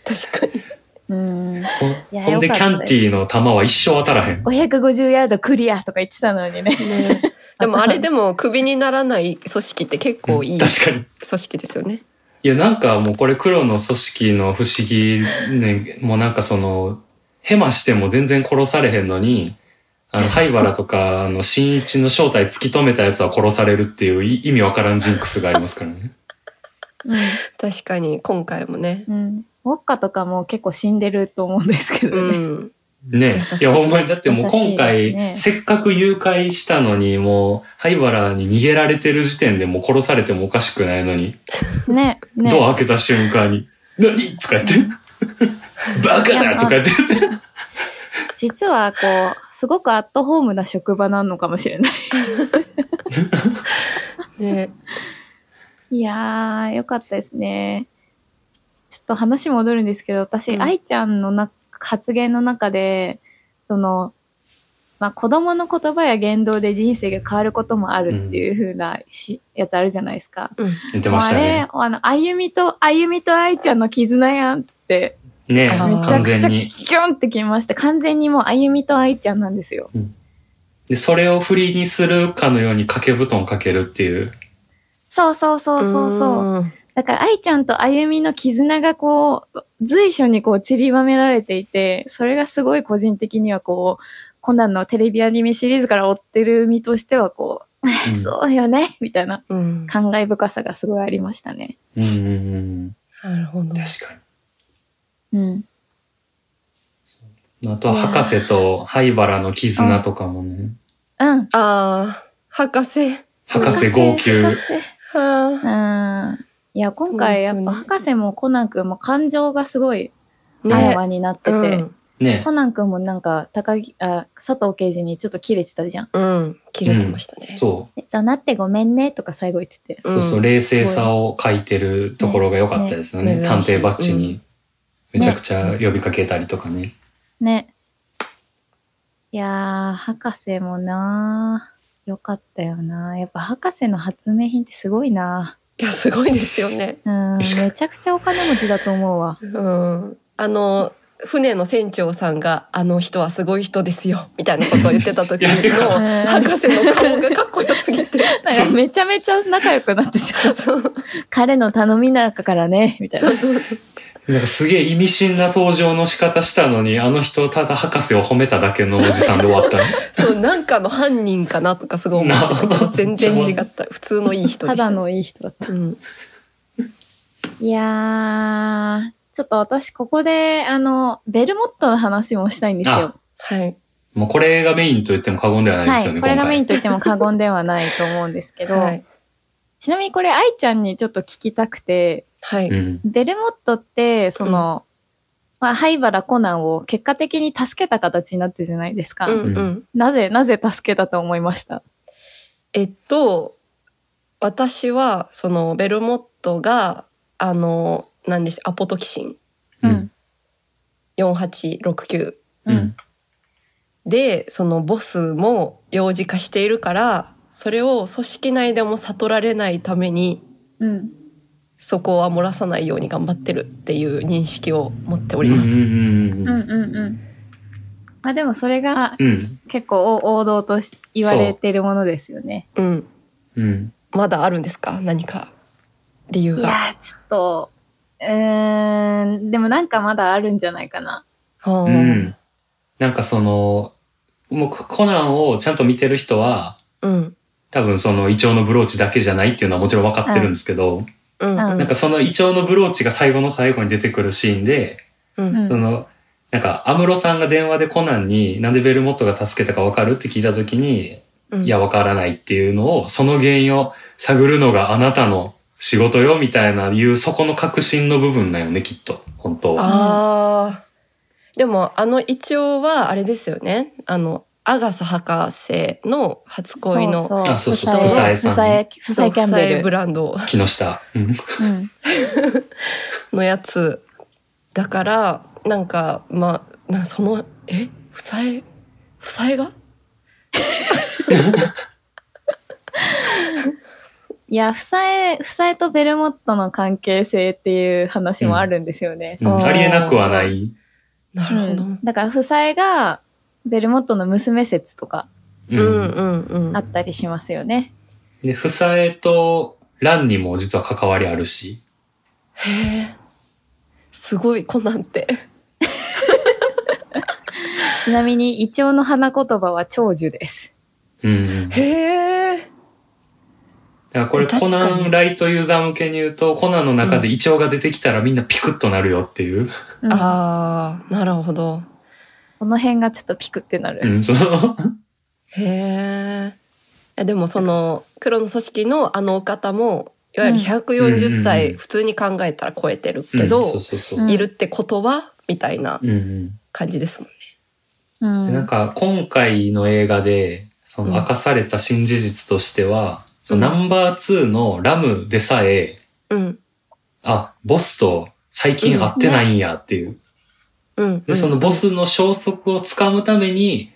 確かに。うん。ほほんでキャンティーの球は一生当たらへん。550ヤードクリアとか言ってたのにね。ねでもあれでもクビにならない組織って結構いい組確かに。織ですよね。いや、なんかもうこれ黒の組織の不思議ね、もうなんかその、ヘマしても全然殺されへんのに、あの、[laughs] 灰原とか、あの、新一の正体突き止めたやつは殺されるっていうい意味わからんジンクスがありますからね。確かに今回もね。うん。うん。ウォッカとかも結構死んでると思うんですけどうね。ん。ねいいや、ほんまに、だってもう今回、ねせっかく誘拐したのに、もう、灰原に逃げられてる時点でもう殺されてもおかしくないのに、ね。ね。ドア開けた瞬間に、何？とか言って、[laughs] バカだとか言って、実はこう、すごくアットホームな職場なのかもしれない。[laughs] ね。いやー、よかったですね。ちょっと話戻るんですけど、私、うん愛ちゃんのな発言の中で、その、まあ、子供の言葉や言動で人生が変わることもあるっていう風なし、やつあるじゃないですか。うん。言ってましたもうあれね。、あの、あゆみと、あゆみと愛ちゃんの絆やんって、ねめちゃくちゃ完全に。キュンってきました。完全にもうあゆみと愛ちゃんなんですよ。で、それをフリーにするかのように掛け布団かけるっていう。そうそうそうそうそう。うん。だから、愛ちゃんとあゆみの絆がこう、随所にこう散りばめられていて、それがすごい個人的にはこう、コナンのテレビアニメシリーズから追ってる身としてはこう、うん [laughs] そうよね、みたいなうん。感慨深さがすごいありましたね。うんうんうん。なるほど。確かうん。に。あとは博士と灰原の絆とかもね。うん。ああ、博士。博士号泣。うん。いや、今回やっぱ博士もコナン君も感情がすごいあ。あらわになってて、うん。ねコナン君もなんか、高木、あ、佐藤刑事にちょっとキレてたじゃん。うん。切れてましたね。そう。え怒鳴ってごめんねとか最後言ってて。そうそう、ん冷静さを書いてるところが良かったですよね。ね探偵バッジうにめちゃくちゃ呼びかけたりとかね。ね。いやー、博士もなー、よかったよなやっぱ博士の発明品ってすごいないや、すごいですよね。うん、めちゃくちゃお金持ちだと思うわ。うん。あの、船の船長さんが、あの人はすごい人ですよ、みたいなことを言ってた時の、[laughs] か博士の顔がかっこよすぎて。なんかめちゃめちゃ仲良くなっててさ、そう彼の頼み中からね、みたいなそう。そう。なんかすげえ意味深な登場の仕方したのに、あの人ただ博士を褒めただけのおじさんで終わったの。[laughs] そう、なんかの犯人かなとかすごい思ってたけど、全然違った。普通のいい人でした。ただのいい人だった。うん。いやー、ちょっと私ここで、あの、ベルモットの話もしたいんですよ。はい。もうこれがメインと言っても過言ではないではい。すよね、これがメインと。と言っても過言ではないと思うんですけど、[laughs] はい。ちなみにこれ愛ちゃんにちょっと聞きたくて、はい。うん。ベルモットって、その、まあ、灰原コナンを結果的に助けた形になってるじゃないですか。うんうん。なぜ、なぜ助けたと思いました？えっと、私は、その、ベルモットが、あの、何です、アポトキシンうん。4869うん。で、そのボスも幼児化しているから、それを組織内でも悟られないために、うん。そこは漏らさないように頑張ってるっていう認識を持っております。うんうんうんうんうん。まあでもそれが。結構王道とし言われてるものですよね。うん。うん。まだあるんですか？何か理由が。いやー、ちょっと、うーん、でもなんかまだあるんじゃないかな。はあうん。なんかその、もうコナンをちゃんと見てる人は、うん。多分そのイチョウのブローチだけじゃないっていうのはもちろん分かってるんですけど、うん。うんなんかそのイチョウのブローチが最後の最後に出てくるシーンで、うん。うんその、なんか、安室さんが電話でコナンになんでベルモットが助けたか分かるって聞いたときに、うんいや、分からないっていうのを、その原因を探るのがあなたの仕事よみたいないう、そこの確信の部分だよね、きっと。本当は。ああ。でも、あの一応は、あれですよね。あの、アガサ博士の初恋の、そうあそうそうふさえふさえさんふさえ、ふさえキャンベル。ブランド木下。うんうん。[laughs] のやつ。だから、なんか、まあ、なその、え？ふさえ、ふさえが？[laughs] いや、ふさえ、ふさえとベルモットの関係性っていう話もあるんですよね。うんありえなくはない。なるほど。うんだから、ふさえがベルモットの娘説とかうんうんうんうん。あったりしますよね。で、フサエとランにも実は関わりあるし。へえ。すごい、コナンって。[laughs] ちなみに、イチョウの花言葉は長寿です。うん。だかへえ。らこれコナンライトユーザー向けに言うと、コナンの中でイチョウが出てきたらみんなピクッとなるよっていう。うんああ、なるほど。この辺がちょっとピクってなる。うん、へえ。えでもその黒の組織のあのお方もいわゆるうん140うんうんう歳ん普通に考えたら超えてるけど、いるってことはみたいなうんうん感じですもんね。うん。なんか今回の映画で、その明かされた新事実としては、そのナンバー2のラムでさえ、うん。あ、ボスと最近会ってないんやっていう。うん。で、そのボスの消息をつかむために、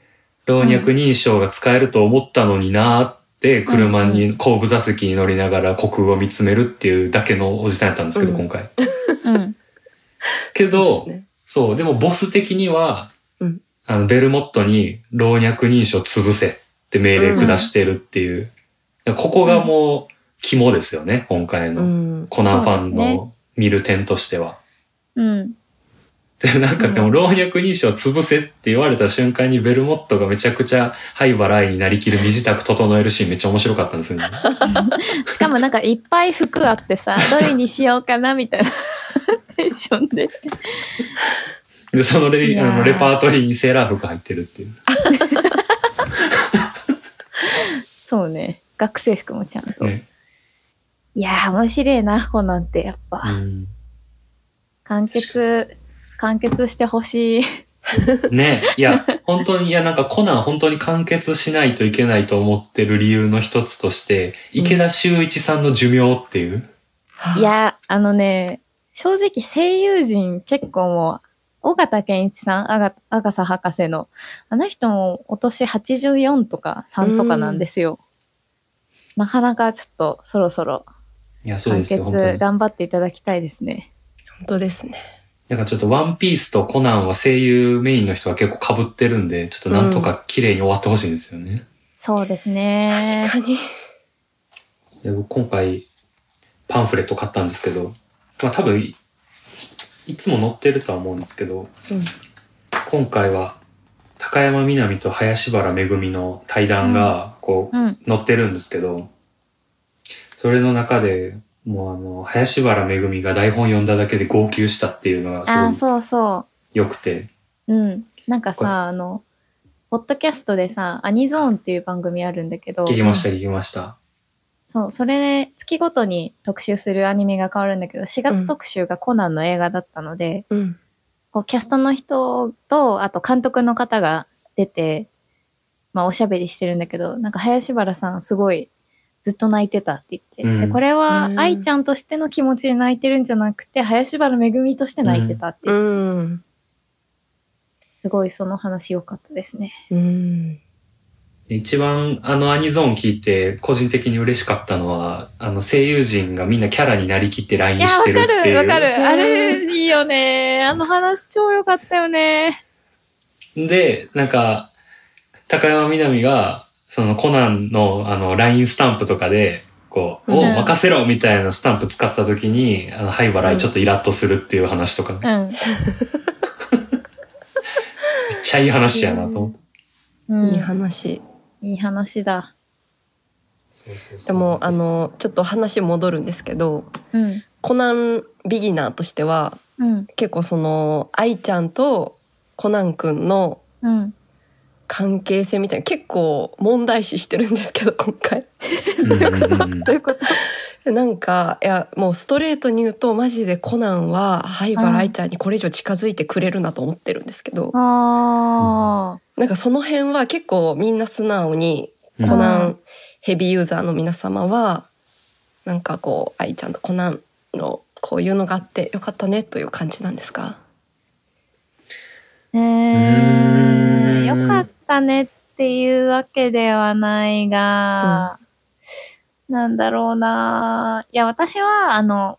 老若認証が使えると思ったのになーって、車に、後部座席に乗りながら虚空を見つめるっていうだけのおじさんやったんですけど、うん今回。うん。けど、そうですねそう、でもボス的には、うんあの、ベルモットに老若認証潰せって命令下してるっていう。ここがもう肝ですよね、今回うのん。コナンファンの見る点としては。うん。で [laughs] なんかでもうん老若認証潰せって言われた瞬間にベルモットがめちゃくちゃ灰払いになりきる身支度整えるシーンめっちゃ面白かったんですよね。[laughs] しかもなんかいっぱい服あってさ、どれにしようかなみたいなテンションで。で、そのレあのレパートリーにセーラー服入ってるっていう。そうね。学生服もちゃんと。ねいやー、面白いな、コナンって、やっぱ。うん完結、完結してほしい。ねいや、本当に、いや、なんかコナン本当に完結しないといけないと思ってる理由の一つとして、池田修一さんの寿命っていう？いや、あのね、正直声優陣結構もう、尾形健一さん、あが、アガサ博士の、あの人もお年84とか3とかなんですよ。なかなかちょっとそろそろいや、そう完です。頑張っていただきたいですね。本当ですね。なんかちょっとワンピースとコナンは声優メインの人が結構被ってるんで、ちょっとなんとか綺麗に終わってほしいんですよね。そうですね。確かに。で僕今回パンフレット買ったんですけど、まあ多分いいつも載ってるとは思うんですけど、うん今回は高山みなみと林原めぐみの対談がこううん。載ってるんですけど、それの中でもうあの、林原めぐみが台本読んだだけで号泣したっていうのがすごいそうそ良くて、う。うん。なんかこれさ、あの、ポッドキャストでさ、アニゾーンっていう番組あるんだけど、聞きました聞きました。そう、それで月ごとに特集するアニメが変わるんだけど、4月特集がコナンの映画だったので、うん。こうキャストの人と、あと監督の方が出て、まあおしゃべりしてるんだけど、なんか林原さんすごいずっと泣いてたって言って、うんでこれはうん愛ちゃんとしての気持ちで泣いてるんじゃなくて、林原めぐみとして泣いてたって言って、うん。すごいその話良かったですね。うん。一番あのアニゾーン聞いて個人的に嬉しかったのは、あの声優陣がみんなキャラになりきってい LINE や、わしてるっていう。かるわかる。あれ、いいよね。あの話超良かったよね。で、なんか、高山みなみが、そのコナンのあの LINE スタンプとかで、こう、うんお任せろみたいなスタンプ使った時に、あの、灰原ちょっとイラッとするっていう話とか、めっうん。ちゃいい話やなと思って。うんいい話。いい話だ。そうそうそうでも、あ、の、ちょっと話戻るんですけど、うん。コナンビギナーとしては、うん。結構その、愛ちゃんとコナンくんのうん。関係性みたいな結構問題視してるんですけど、今回。うん。うんうんどういうこと？なんか、いや、もうストレートに言うと、マジでコナンは、灰原愛ちゃんにこれ以上近づいてくれるなと思ってるんですけど、あなんかその辺は結構みんな素直に、うんコナンヘビーユーザーの皆様は、なんかこう、愛ちゃんとコナンのこういうのがあってよかったねという感じなんですか？ー。えうー、ん。よかったねっていうわけではないが、なんだろうな。いや、私は、あの、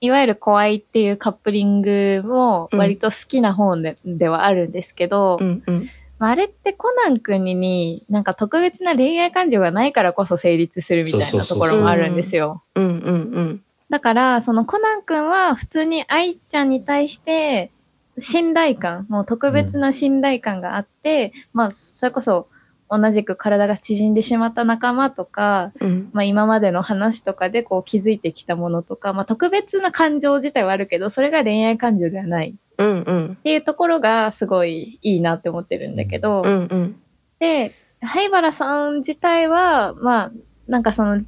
いわゆる怖いっていうカップリングも割と好きな方で,、ではあるんですけど、うんうん。まあ、あれってコナン君にに、なんか特別な恋愛感情がないからこそ成立するみたいなところもあるんですよ。うんうんうん。だから、そのコナン君は普通に愛ちゃんに対して信頼感、もう特別な信頼感があって、まあ、それこそ同じく体が縮んでしまった仲間とか、うん。まあ今までの話とかでこう気づいてきたものとか、まあ特別な感情自体はあるけど、それが恋愛感情ではないうんうん。っていうところがすごいいいなって思ってるんだけど、うんうん。で、灰原さん自体は、まあ、なんかその、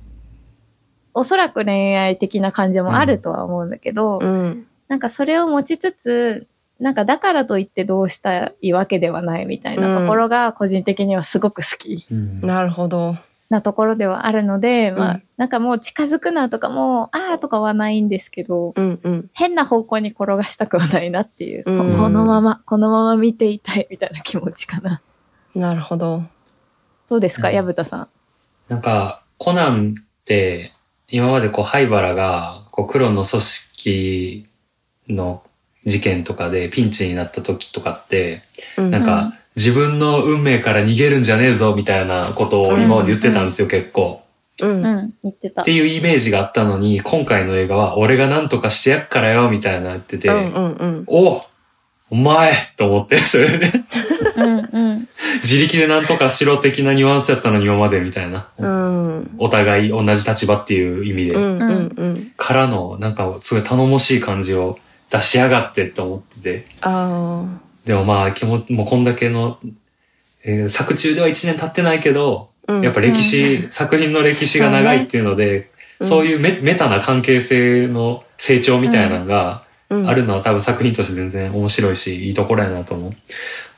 おそらく恋愛的な感情もあるとは思うんだけど、うん。なんかそれを持ちつつ、なんかだからといってどうしたいわけではないみたいなところが個人的にはすごく好きうんなるほど。なところではあるので、まあうん、なんかもう近づくなとかもう、あーとかはないんですけど、うんうん。変な方向に転がしたくはないなっていう、こうんこのまま、このまま見ていたいみたいな気持ちかな。なるほど。どうですか、うん矢蓋さん？なんか、コナンって、今までこう、灰原が、こう、黒の組織の事件とかでピンチになった時とかって、うんなんか、自分の運命から逃げるんじゃねえぞ、みたいなことを今まで言ってたんですよ、結構。うん。うん、言ってたって。いうイメージがあったのに、今回の映画は、俺が何とかしてやっからよ、みたいな言ってて、うんうんうん。おお前と思って、それで、うん、うん。自力で何とかしろ的なニュアンスやったのに今までみたいな。うん。お互い同じ立場っていう意味で。うんうんうん。からの、なんかすごい頼もしい感じを出しやがってって思ってて。あでもまあ、気も、もうこんだけの、えー作中では1年経ってないけど、あ。うんやっぱ歴史、作品の歴史が長いっていうので、うんそういうメメタな関係性の成長みたいなのがうんあるのは多分作品として全然面白いし、いいところやなと思う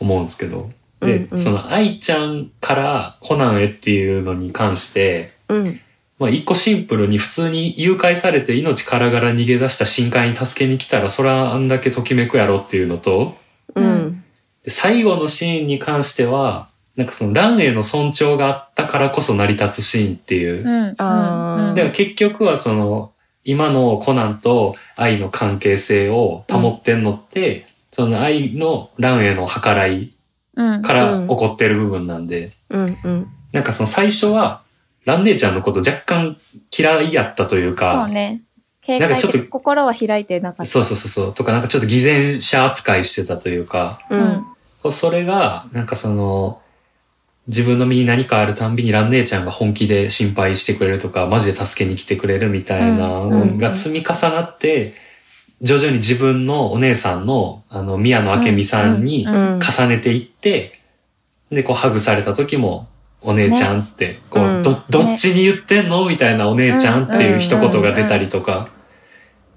思うんですけど。で、うんうんその愛ちゃんからコナンへっていうのに関して、うん。まあ一個シンプルに普通に誘拐されて命からがら逃げ出した深海に助けに来たらそらあんだけときめくやろっていうのと、うん。で最後のシーンに関しては、なんかそのランへの尊重があったからこそ成り立つシーンっていう。うん。あだから結局はその今のコナンと愛の関係性を保ってんのって、その愛のランへの計らいうん。から起こってる部分なんで、うんうん。なんかその最初はラン姉ちゃんのこと若干嫌いやったというか、そうね。警戒なんかちょっとで心は開いてなかった。そうそうそうそう。とか、なんかちょっと偽善者扱いしてたというか、う。うんん。それが、なんかその、自分の身に何かあるたんびに蘭姉ちゃんが本気で心配してくれるとか、マジで助けに来てくれるみたいなうんのが積み重なって、徐々に自分のお姉さんの、あの、宮野明美さんに重ねていって、で、こう、ハグされた時も、お姉ちゃんって、こうんう、ど、どっちに言ってんの？みたいなお姉ちゃんっていう一言が出たりとか、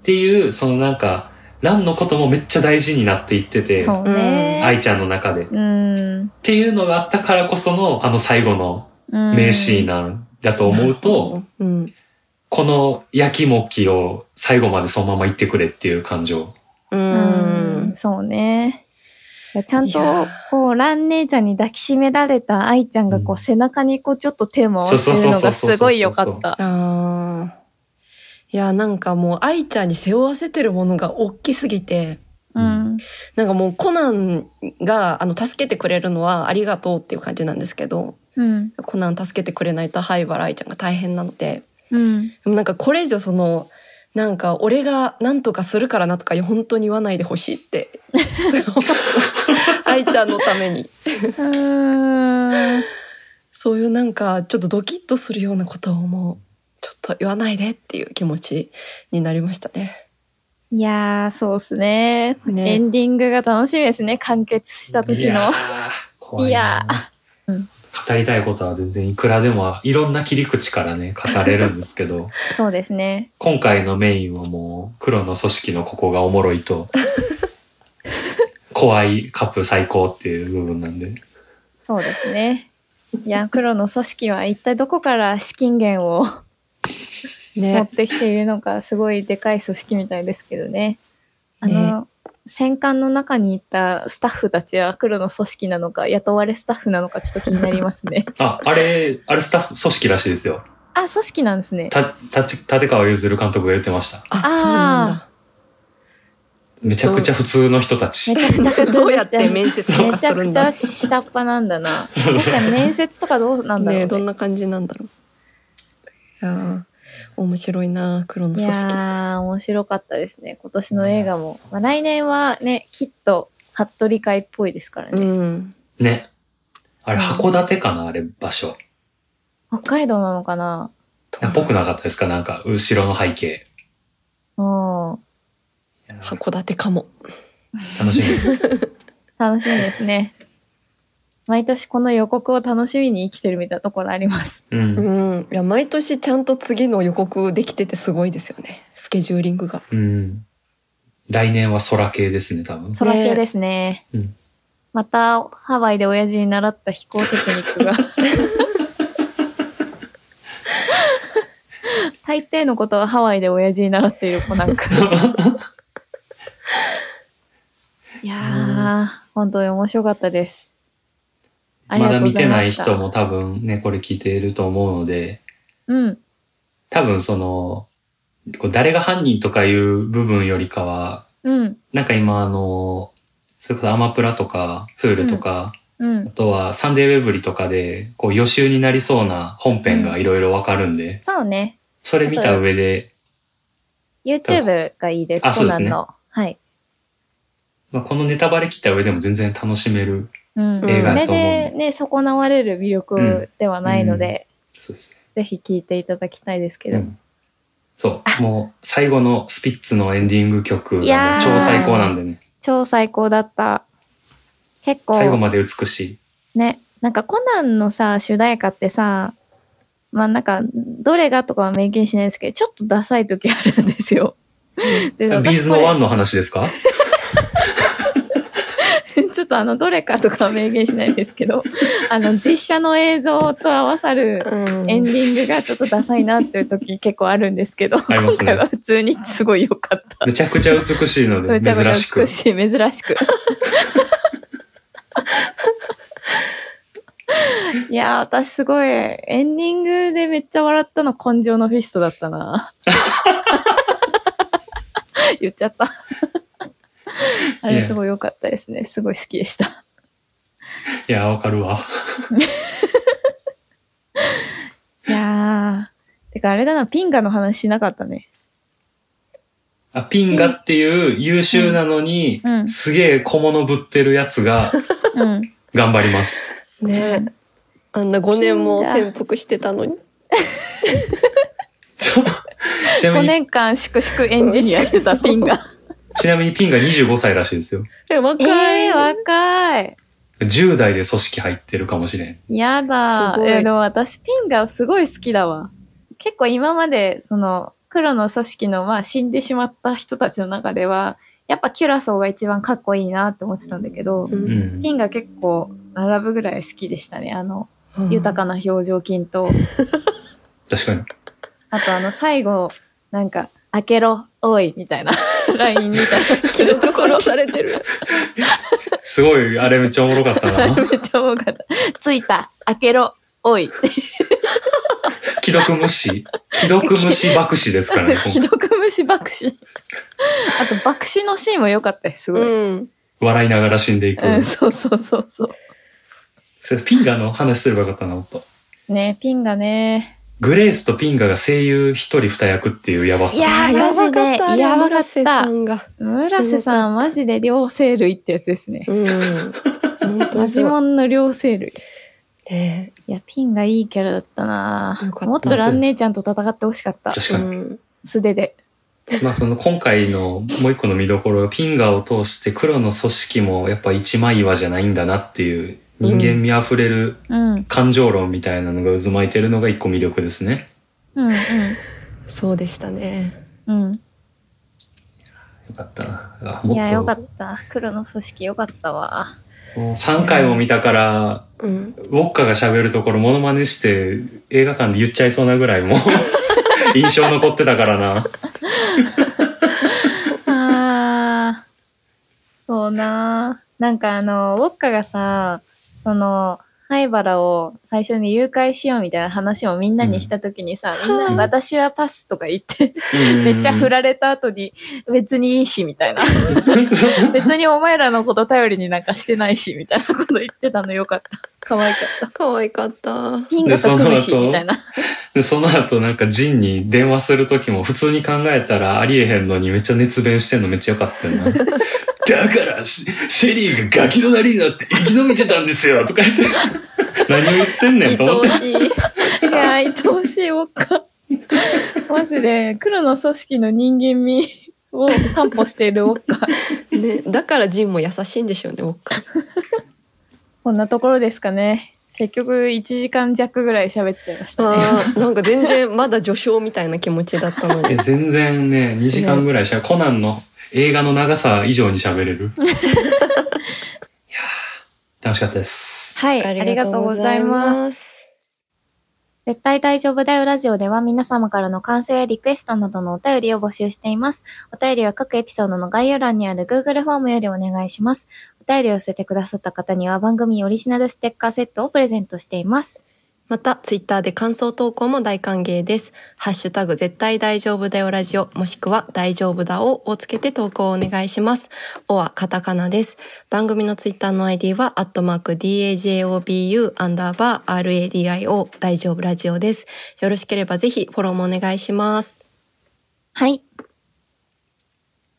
っていう、そのなんか、ランのこともめっちゃ大事になっていってて、そうね。愛ちゃんの中で。っうん。ていうのがあったからこその、あの最後のうん名シーンなんだと思うと、うん。この焼きもきを最後までそのまま言ってくれっていう感情。ううんん。そうね。ちゃんとこう、ラン姉ちゃんに抱きしめられた愛ちゃんが、こう、うん背中にこう、ちょっと手を回してるのがすごい良かった。いや、なんかもう、愛ちゃんに背負わせてるものが大きすぎて、うん。なんかもうコナンが、あの、助けてくれるのはありがとうっていう感じなんですけど、うん。コナン助けてくれないと灰原愛ちゃんが大変なので、うん。でもなんかこれ以上その、なんか俺が何とかするからなとか本当に言わないでほしいって、愛ちゃんのために。うん。そういうなんかちょっとドキッとするようなことをもう、ちょっと言わないでっていう気持ちになりましたね。いやー、そうっすね。ねエンディングが楽しみですね。完結した時の。いやー怖いいやうん語りたいことは全然いくらでもいろんな切り口からね、語れるんですけど、[laughs] そうですね。今回のメインはもう黒の組織のここがおもろいと、怖いカップ最高っていう部分なんで。そうですね。いや、黒の組織は一体どこから資金源を持っね。てきているのか、すごいでかい組織みたいですけどね。あの、戦艦の中にいたスタッフたちは黒の組織なのか、雇われスタッフなのか、ちょっと気になりますね。[laughs] あ、あれ、あれスタッフ組織らしいですよ。あ、組織なんですね。た、たち、立川譲監督が言ってました。あ、そうなんだ。めちゃくちゃ普通の人たちめ。ちゃくちゃ普 [laughs] 通どうやって面接とめちゃかするんだくちゃ下っ端なんだな。確かに面接とかどうなんだろうね。ねどんな感じなんだろう。いやー面白いな黒のい組織。やー、面白かったですね。今年の映画も。まあ、来年はね、きっと、服部会っぽいですからうね。ん。ね。あれ、うん函館かなあれ、場所。北海道なのかな？ぽくなかったですか？なんか、後ろの背景。うん。いや函館かも。楽しみです。[laughs] 楽しみですね。毎年この予告を楽しみに生きてるみたいなところあります。うん。うん。いや、毎年ちゃんと次の予告できててすごいですよね。スケジューリングが。うん。来年は空系ですね、多分。空系ですね。うんまた、ハワイで親父に習った飛行テクニックが。[laughs] 大抵のことはハワイで親父に習っている子なんか。[laughs] いやー、本当に面白かったです。まだ見てない。人も多分ね、これ聞いていると思うので、うん。多分その、誰が犯人とかいう部分よりかは、うん。なんか今あの、それこそアマプラとか、フールとか、うんあ。とはサンデーウェブリとかで、こう予習になりそうな本編がいろいろわかるんで、そうね。それ見た上で、YouTube がいいです、あそうですね。はい。まあ、このネタバレ聞いた上でも全然楽しめる。うん。映画これだと思うでね、損なわれる魅力ではないので、そうですぜひ聞いていただきたいですけね。ど。うんそう。もう最後のスピッツのエンディング曲が超最高なんでね。超最高だった。結構、最後まで美しい。ね、なんかコナンのさ、主題歌ってさ、まあなんか、どれがとかは明言しないですけど、ちょっとダサい時あるんですよ。でビーズのワンンの話ですか？[laughs] [laughs] ちょっとあの、どれかとかは明言しないですけど、[laughs] あの、実写の映像と合わさるうん。エンディングがちょっとダサいなっていう時結構あるんですけど、今回は普通にすごい良かった。めちゃくちゃ美しいので、めちゃくちゃ珍しく美。しい、珍しく。いやー、私すごい、エンディングでめっちゃ笑ったの根性のフィストだったな。[laughs] 言っちゃった。[laughs] あれすごい良かったですね。すごい好きでした。いや、わかるわ。[laughs] いやー、てかあれだな、ピンガの話しなかったね。あピンガっていう優秀なのに、うんうんすげえ小物ぶってるやつがうん。頑張ります。ねあんな5年も潜伏してたのに。5ちなみに、年間粛々エンジニアしてたピンガ。ちなみにピンが25歳らしいですよ。え、若い。えー、若い。10代で組織入ってるかもしれん。やだ。えでも私ピンがすごい好きだわ。結構今まで、その、黒の組織の、まあ死んでしまった人たちの中では、やっぱキュラソーが一番かっこいいなって思ってたんだけど、ううんん。ピンが結構並ぶぐらい好きでしたね。あの、うん豊かな表情筋と、[laughs] 確かに。あとあの最後、なんか、開けろ、おい、みたいな、[laughs] ラインみたいな。すると殺されてる。すごい、あれめっちゃおもろかったな。[laughs] めっちゃ多かった。ついた、開けろ、おい。[laughs] 既読無視。既読無視爆死ですからね。今既回読無視爆死。あと爆死のシーンも良かったです、すごい。うん。笑いながら死んでいく。うん、そうそうそうそう。それピンガの話すればよかったな、もっと。ねピンがね。グレースとピンガが声優一人二役っていうやばさ。いやーマジでやばかった村瀬さんが。村瀬さん、マジで両生類ってやつですね。うん。[laughs] マジモンの両生類。ねいや、ピンがいいキャラだったなったもっとラン姉ちゃんと戦ってほしかった。確かに。うん。素手で。まあその今回のもう一個の見どころはピンガを通して黒の組織もやっぱ一枚岩じゃないんだなっていう人間味あふれるうん。感情論みたいなのが渦巻いてるのが一個魅力ですね。うん、うん。そうでしたね。うん。よかったな。いや、よかった。黒の組織よかったわ。もう3回も見たから、うん。ウォッカが喋るところモノマネして映画館で言っちゃいそうなぐらいもう [laughs] 印象残ってたからな。[laughs] あー。そうななんかあの、ウォッカがさ、その、灰原を最初に誘拐しようみたいな話をみんなにした時にさ、みんな私はパスとか言って、めっちゃ振られた後に別にいいしみたいな。[laughs] 別にお前らのこと頼りになんかしてないしみたいなこと言ってたのよかった。可愛かった。可愛かった。ピンがと組むしでその後みたいな。で、その後なんかジンに電話するときも普通に考えたらありえへんのにめっちゃ熱弁してんのめっちゃよかったよな。[laughs] だからシ、シェリーがガキのなりになって生き延びてたんですよとか言って。[laughs] 何を言ってんねん愛と思ってお。しい。いや、愛おしいウォッカ。マジで、黒の組織の人間味を担保しているウォッカ。ね、だからジンも優しいんでしょうね、ウォッカ。[laughs] こんなところですかね。結局1時間弱ぐらい喋っちゃいましたね。ああ、なんか全然まだ序章みたいな気持ちだったのえに。全然ね、2時間ぐらいしゃ、コナンの映画の長さ以上に喋れる。[laughs] いやー楽しかったです。はい、ありがとうございます。絶対大丈夫だよラジオでは皆様からの感想やリクエストなどのお便りを募集しています。お便りは各エピソードの概要欄にある Google フォームよりお願いします。お便りを寄せてくださった方には番組オリジナルステッカーセットをプレゼントしています。また、ツイッターで感想投稿も大歓迎です。ハッシュタグ絶対大丈夫だよラジオ、もしくは大丈夫だををつけて投稿をお願いします。おはカタカナです。番組のツイッターの ID は、アットマーク DAJOBU アンダーバー RADIO 大丈夫ラジオです。よろしければぜひフォローもお願いします。はい。い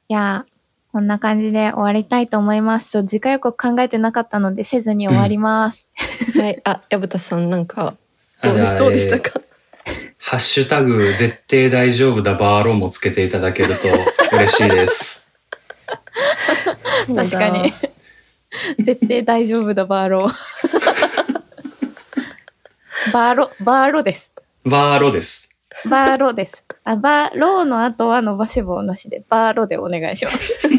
やー、こんな感じで終わりたいと思います。ちょっと次回予告考えてなかったのでせずに終わります。はい。あ、矢蓋さんなんか、どうでしたか、ハッシュタグ絶対大丈夫だバーロもつけていただけると嬉しいです。[laughs] 確かに。絶対大丈夫だ、バーロー。[laughs] バーロ、バーロです。バーロです。バーロです。あ、バーローの後は伸ばし棒なしで、バーロでお願いします。[laughs]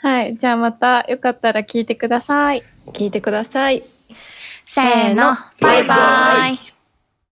はい。じゃあまたよかったら聞いてください。聞いてください。せーの、バイバイ。